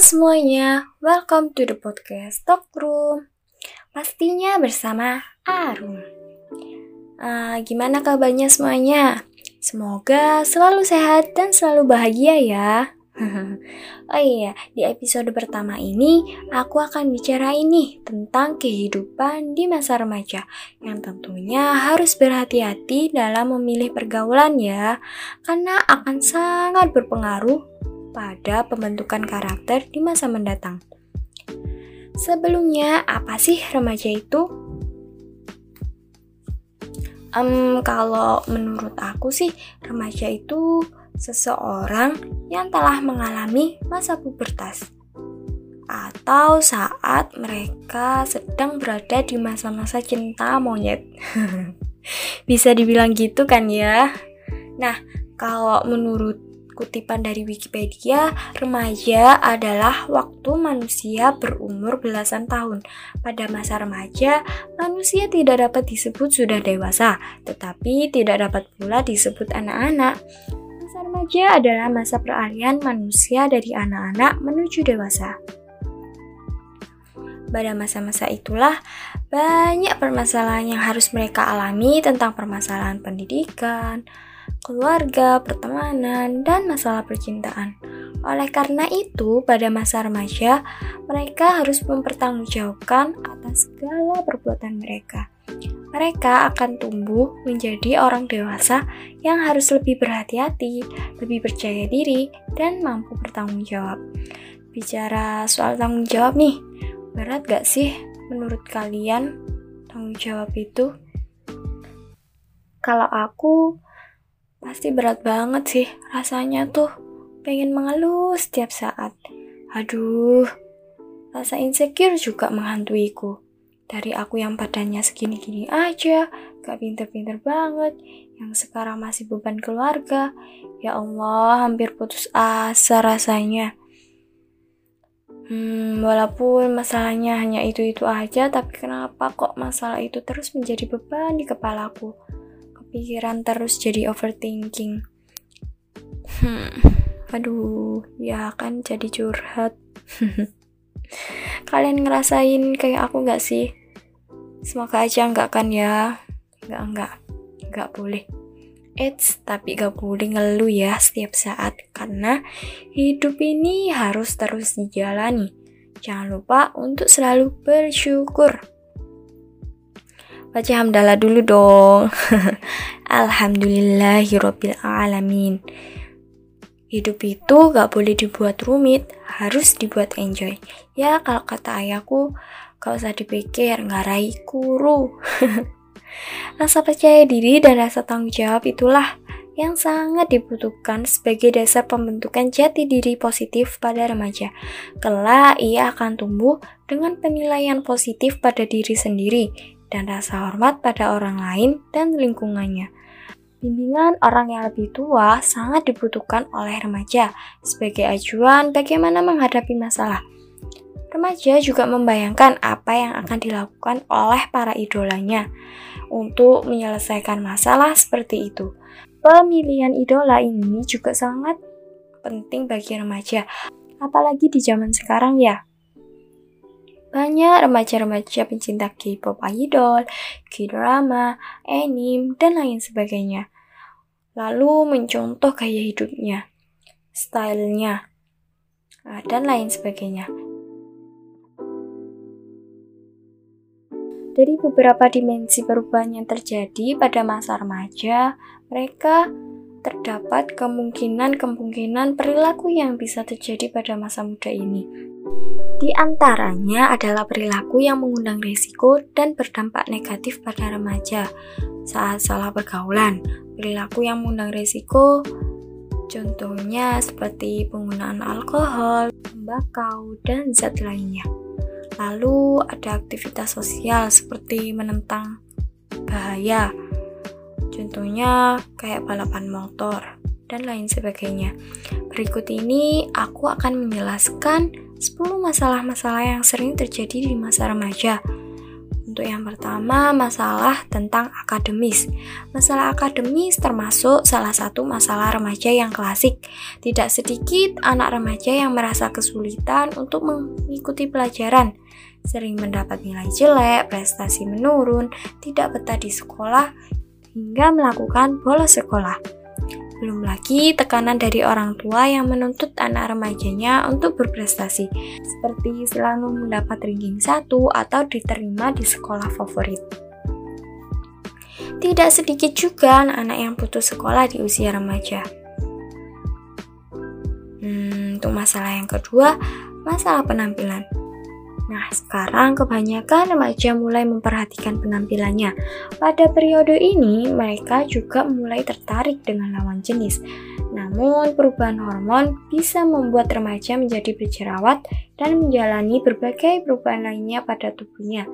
Semuanya, welcome to the podcast Talk Room. Pastinya bersama Arum. Uh, gimana kabarnya semuanya? Semoga selalu sehat dan selalu bahagia ya. oh iya, di episode pertama ini aku akan bicara ini tentang kehidupan di masa remaja yang tentunya harus berhati-hati dalam memilih pergaulan ya, karena akan sangat berpengaruh pada pembentukan karakter di masa mendatang. Sebelumnya, apa sih remaja itu? Um, kalau menurut aku sih, remaja itu seseorang yang telah mengalami masa pubertas atau saat mereka sedang berada di masa-masa cinta monyet. Bisa dibilang gitu kan ya? Nah, kalau menurut kutipan dari Wikipedia, remaja adalah waktu manusia berumur belasan tahun. Pada masa remaja, manusia tidak dapat disebut sudah dewasa, tetapi tidak dapat pula disebut anak-anak. Masa remaja adalah masa peralihan manusia dari anak-anak menuju dewasa. Pada masa-masa itulah banyak permasalahan yang harus mereka alami tentang permasalahan pendidikan, keluarga, pertemanan, dan masalah percintaan. Oleh karena itu, pada masa remaja, mereka harus mempertanggungjawabkan atas segala perbuatan mereka mereka akan tumbuh menjadi orang dewasa yang harus lebih berhati-hati, lebih percaya diri, dan mampu bertanggung jawab. Bicara soal tanggung jawab nih, berat gak sih menurut kalian tanggung jawab itu? Kalau aku, pasti berat banget sih rasanya tuh pengen mengeluh setiap saat. Aduh, rasa insecure juga menghantuiku dari aku yang badannya segini-gini aja, gak pinter-pinter banget, yang sekarang masih beban keluarga. Ya Allah, hampir putus asa rasanya. Hmm, walaupun masalahnya hanya itu-itu aja, tapi kenapa kok masalah itu terus menjadi beban di kepalaku? Kepikiran terus jadi overthinking. Hmm, aduh, ya kan jadi curhat. Kalian ngerasain kayak aku gak sih? Semoga aja enggak kan ya. Enggak, enggak. Enggak boleh. Eits, tapi gak boleh ngeluh ya setiap saat karena hidup ini harus terus dijalani. Jangan lupa untuk selalu bersyukur. Baca hamdalah dulu dong. Alamin. Hidup itu gak boleh dibuat rumit, harus dibuat enjoy. Ya kalau kata ayahku, Gak usah dipikir, ngarai kuru. rasa percaya diri dan rasa tanggung jawab itulah yang sangat dibutuhkan sebagai dasar pembentukan jati diri positif pada remaja. Kelak ia akan tumbuh dengan penilaian positif pada diri sendiri dan rasa hormat pada orang lain dan lingkungannya. Bimbingan orang yang lebih tua sangat dibutuhkan oleh remaja sebagai acuan bagaimana menghadapi masalah. Remaja juga membayangkan apa yang akan dilakukan oleh para idolanya untuk menyelesaikan masalah seperti itu. Pemilihan idola ini juga sangat penting bagi remaja, apalagi di zaman sekarang ya. Banyak remaja-remaja pencinta K-pop idol, K-drama, anime, dan lain sebagainya. Lalu mencontoh gaya hidupnya, stylenya, dan lain sebagainya. Dari beberapa dimensi perubahan yang terjadi pada masa remaja, mereka terdapat kemungkinan-kemungkinan perilaku yang bisa terjadi pada masa muda ini. Di antaranya adalah perilaku yang mengundang risiko dan berdampak negatif pada remaja saat salah pergaulan. Perilaku yang mengundang risiko contohnya seperti penggunaan alkohol, tembakau, dan zat lainnya. Lalu ada aktivitas sosial seperti menentang bahaya. Contohnya kayak balapan motor dan lain sebagainya. Berikut ini aku akan menjelaskan 10 masalah-masalah yang sering terjadi di masa remaja. Untuk yang pertama, masalah tentang akademis. Masalah akademis termasuk salah satu masalah remaja yang klasik. Tidak sedikit anak remaja yang merasa kesulitan untuk mengikuti pelajaran, sering mendapat nilai jelek, prestasi menurun, tidak betah di sekolah, hingga melakukan bolos sekolah. Belum lagi tekanan dari orang tua yang menuntut anak remajanya untuk berprestasi, seperti selalu mendapat ranking satu atau diterima di sekolah favorit. Tidak sedikit juga anak-anak yang putus sekolah di usia remaja. Hmm, untuk masalah yang kedua, masalah penampilan. Nah, sekarang kebanyakan remaja mulai memperhatikan penampilannya. Pada periode ini, mereka juga mulai tertarik dengan lawan jenis. Namun, perubahan hormon bisa membuat remaja menjadi berjerawat dan menjalani berbagai perubahan lainnya pada tubuhnya.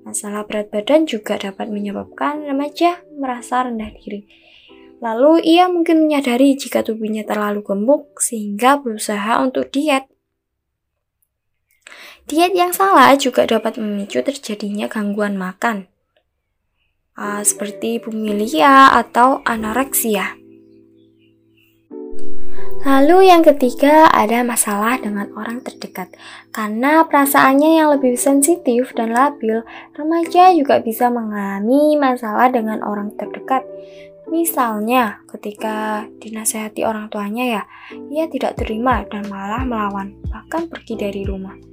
Masalah berat badan juga dapat menyebabkan remaja merasa rendah diri. Lalu ia mungkin menyadari jika tubuhnya terlalu gemuk sehingga berusaha untuk diet. Diet yang salah juga dapat memicu terjadinya gangguan makan, uh, seperti bumilia atau anoreksia. Lalu yang ketiga ada masalah dengan orang terdekat. Karena perasaannya yang lebih sensitif dan labil, remaja juga bisa mengalami masalah dengan orang terdekat. Misalnya, ketika dinasehati orang tuanya ya, ia tidak terima dan malah melawan, bahkan pergi dari rumah.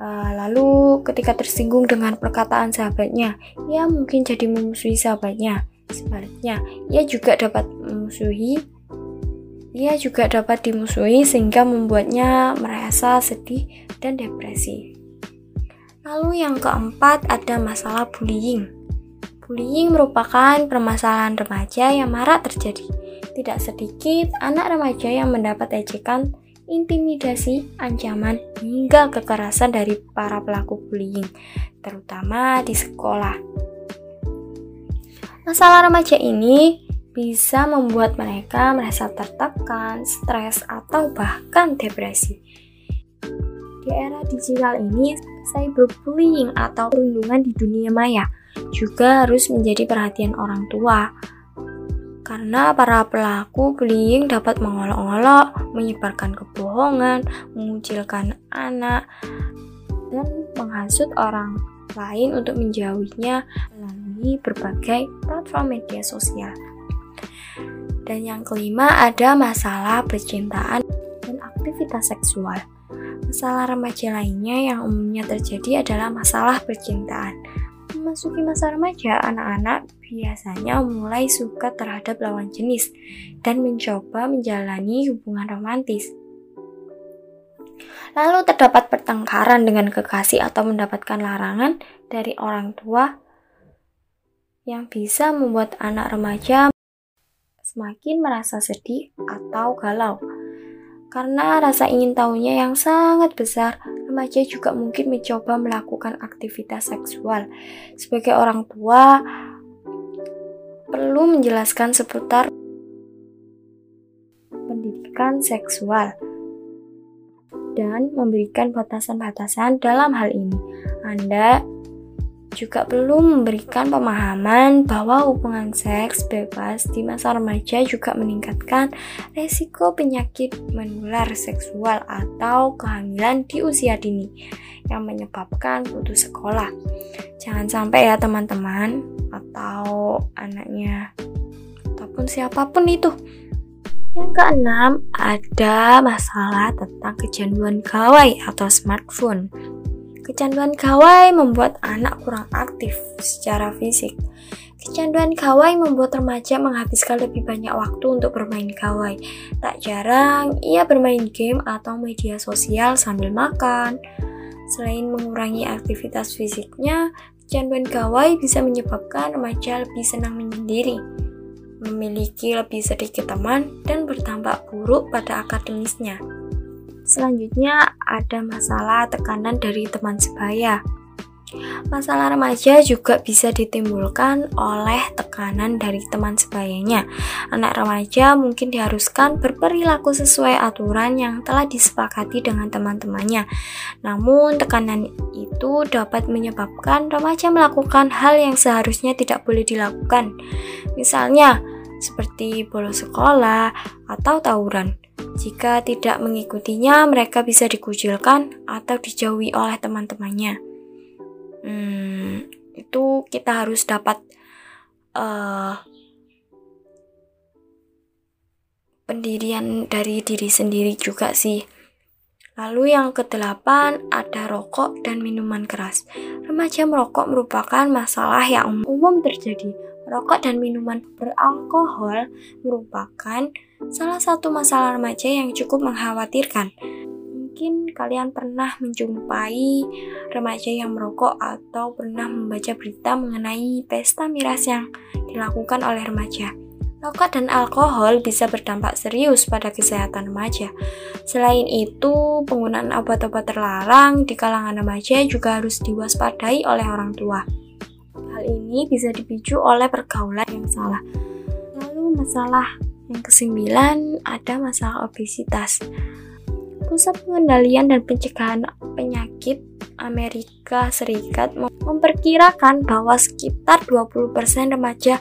Uh, lalu ketika tersinggung dengan perkataan sahabatnya, ia mungkin jadi memusuhi sahabatnya. Sebaliknya, ia juga dapat memusuhi ia juga dapat dimusuhi sehingga membuatnya merasa sedih dan depresi. Lalu yang keempat ada masalah bullying. Bullying merupakan permasalahan remaja yang marak terjadi. Tidak sedikit anak remaja yang mendapat ejekan intimidasi, ancaman, hingga kekerasan dari para pelaku bullying, terutama di sekolah. Masalah remaja ini bisa membuat mereka merasa tertekan, stres, atau bahkan depresi. Di era digital ini, cyberbullying atau perundungan di dunia maya juga harus menjadi perhatian orang tua karena para pelaku bullying dapat mengolok-olok, menyebarkan kebohongan, mengucilkan anak, dan menghasut orang lain untuk menjauhinya melalui berbagai platform media sosial. Dan yang kelima ada masalah percintaan dan aktivitas seksual. Masalah remaja lainnya yang umumnya terjadi adalah masalah percintaan. Memasuki masa remaja, anak-anak biasanya mulai suka terhadap lawan jenis dan mencoba menjalani hubungan romantis. Lalu terdapat pertengkaran dengan kekasih atau mendapatkan larangan dari orang tua yang bisa membuat anak remaja semakin merasa sedih atau galau. Karena rasa ingin tahunya yang sangat besar, remaja juga mungkin mencoba melakukan aktivitas seksual. Sebagai orang tua, perlu menjelaskan seputar pendidikan seksual dan memberikan batasan-batasan dalam hal ini. Anda juga perlu memberikan pemahaman bahwa hubungan seks bebas di masa remaja juga meningkatkan resiko penyakit menular seksual atau kehamilan di usia dini yang menyebabkan putus sekolah. Jangan sampai ya teman-teman atau anaknya ataupun siapa pun itu. Yang keenam, ada masalah tentang kecanduan gawai atau smartphone. Kecanduan gawai membuat anak kurang aktif secara fisik. Kecanduan gawai membuat remaja menghabiskan lebih banyak waktu untuk bermain gawai. Tak jarang ia bermain game atau media sosial sambil makan. Selain mengurangi aktivitas fisiknya, kecanduan gawai bisa menyebabkan remaja lebih senang menyendiri, memiliki lebih sedikit teman, dan bertambah buruk pada akademisnya. Selanjutnya ada masalah tekanan dari teman sebaya. Masalah remaja juga bisa ditimbulkan oleh tekanan dari teman sebayanya. Anak remaja mungkin diharuskan berperilaku sesuai aturan yang telah disepakati dengan teman-temannya. Namun, tekanan itu dapat menyebabkan remaja melakukan hal yang seharusnya tidak boleh dilakukan. Misalnya, seperti bolos sekolah atau tawuran. Jika tidak mengikutinya, mereka bisa dikucilkan atau dijauhi oleh teman-temannya. Hmm, itu kita harus dapat uh, pendirian dari diri sendiri juga sih. Lalu yang kedelapan ada rokok dan minuman keras. Remaja merokok merupakan masalah yang umum terjadi Rokok dan minuman beralkohol merupakan salah satu masalah remaja yang cukup mengkhawatirkan. Mungkin kalian pernah menjumpai remaja yang merokok atau pernah membaca berita mengenai pesta miras yang dilakukan oleh remaja. Rokok dan alkohol bisa berdampak serius pada kesehatan remaja. Selain itu, penggunaan obat-obat terlarang di kalangan remaja juga harus diwaspadai oleh orang tua. Hal ini bisa dipicu oleh pergaulan yang salah. Lalu masalah yang kesembilan ada masalah obesitas. Pusat Pengendalian dan Pencegahan Penyakit Amerika Serikat memperkirakan bahwa sekitar 20% remaja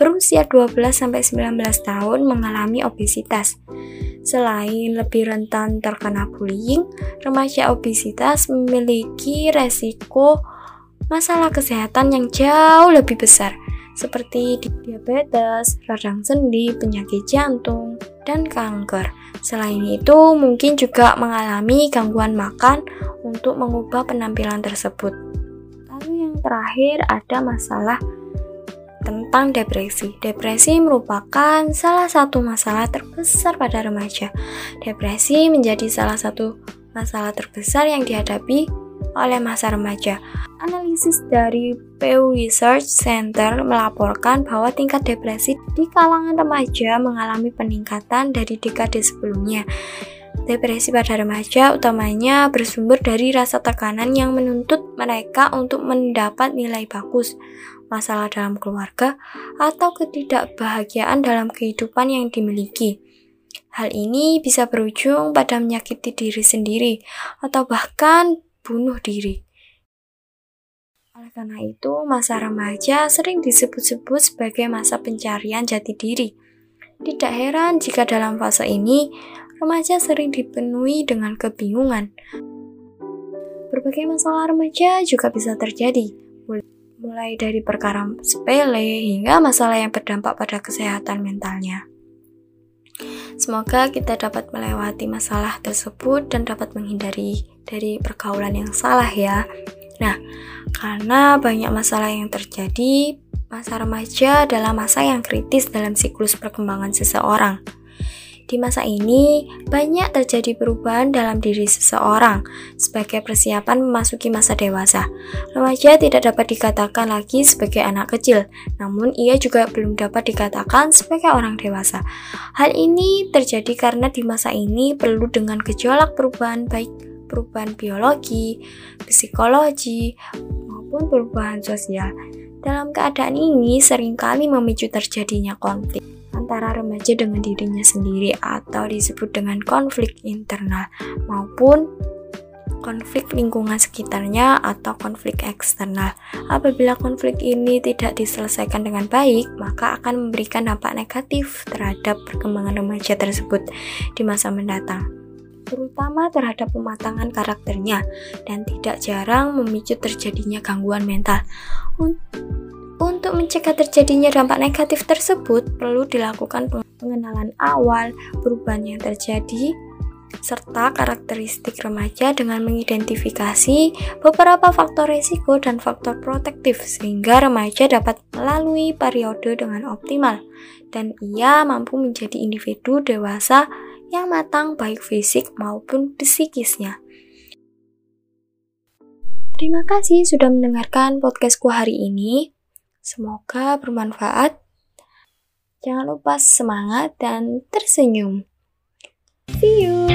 berusia 12-19 tahun mengalami obesitas. Selain lebih rentan terkena bullying, remaja obesitas memiliki resiko masalah kesehatan yang jauh lebih besar, seperti diabetes, radang sendi, penyakit jantung, dan kanker. Selain itu, mungkin juga mengalami gangguan makan untuk mengubah penampilan tersebut. Lalu yang terakhir ada masalah tentang depresi. Depresi merupakan salah satu masalah terbesar pada remaja. Depresi menjadi salah satu masalah terbesar yang dihadapi oleh masa remaja. Analisis dari Pew Research Center melaporkan bahwa tingkat depresi di kalangan remaja mengalami peningkatan dari dekade sebelumnya. Depresi pada remaja utamanya bersumber dari rasa tekanan yang menuntut mereka untuk mendapat nilai bagus, masalah dalam keluarga, atau ketidakbahagiaan dalam kehidupan yang dimiliki. Hal ini bisa berujung pada menyakiti diri sendiri, atau bahkan bunuh diri. Oleh karena itu, masa remaja sering disebut-sebut sebagai masa pencarian jati diri. Tidak heran jika dalam fase ini, remaja sering dipenuhi dengan kebingungan. Berbagai masalah remaja juga bisa terjadi, mulai dari perkara sepele hingga masalah yang berdampak pada kesehatan mentalnya. Semoga kita dapat melewati masalah tersebut dan dapat menghindari dari pergaulan yang salah ya. Nah, karena banyak masalah yang terjadi, masa remaja adalah masa yang kritis dalam siklus perkembangan seseorang. Di masa ini, banyak terjadi perubahan dalam diri seseorang sebagai persiapan memasuki masa dewasa. Remaja tidak dapat dikatakan lagi sebagai anak kecil, namun ia juga belum dapat dikatakan sebagai orang dewasa. Hal ini terjadi karena di masa ini perlu dengan gejolak perubahan baik perubahan biologi, psikologi, maupun perubahan sosial. Dalam keadaan ini sering kali memicu terjadinya konflik antara remaja dengan dirinya sendiri atau disebut dengan konflik internal maupun konflik lingkungan sekitarnya atau konflik eksternal. Apabila konflik ini tidak diselesaikan dengan baik, maka akan memberikan dampak negatif terhadap perkembangan remaja tersebut di masa mendatang, terutama terhadap pematangan karakternya dan tidak jarang memicu terjadinya gangguan mental. Untuk mencegah terjadinya dampak negatif tersebut, perlu dilakukan pengenalan awal perubahan yang terjadi serta karakteristik remaja dengan mengidentifikasi beberapa faktor risiko dan faktor protektif sehingga remaja dapat melalui periode dengan optimal dan ia mampu menjadi individu dewasa yang matang baik fisik maupun psikisnya. Terima kasih sudah mendengarkan podcastku hari ini. Semoga bermanfaat. Jangan lupa semangat dan tersenyum. See you.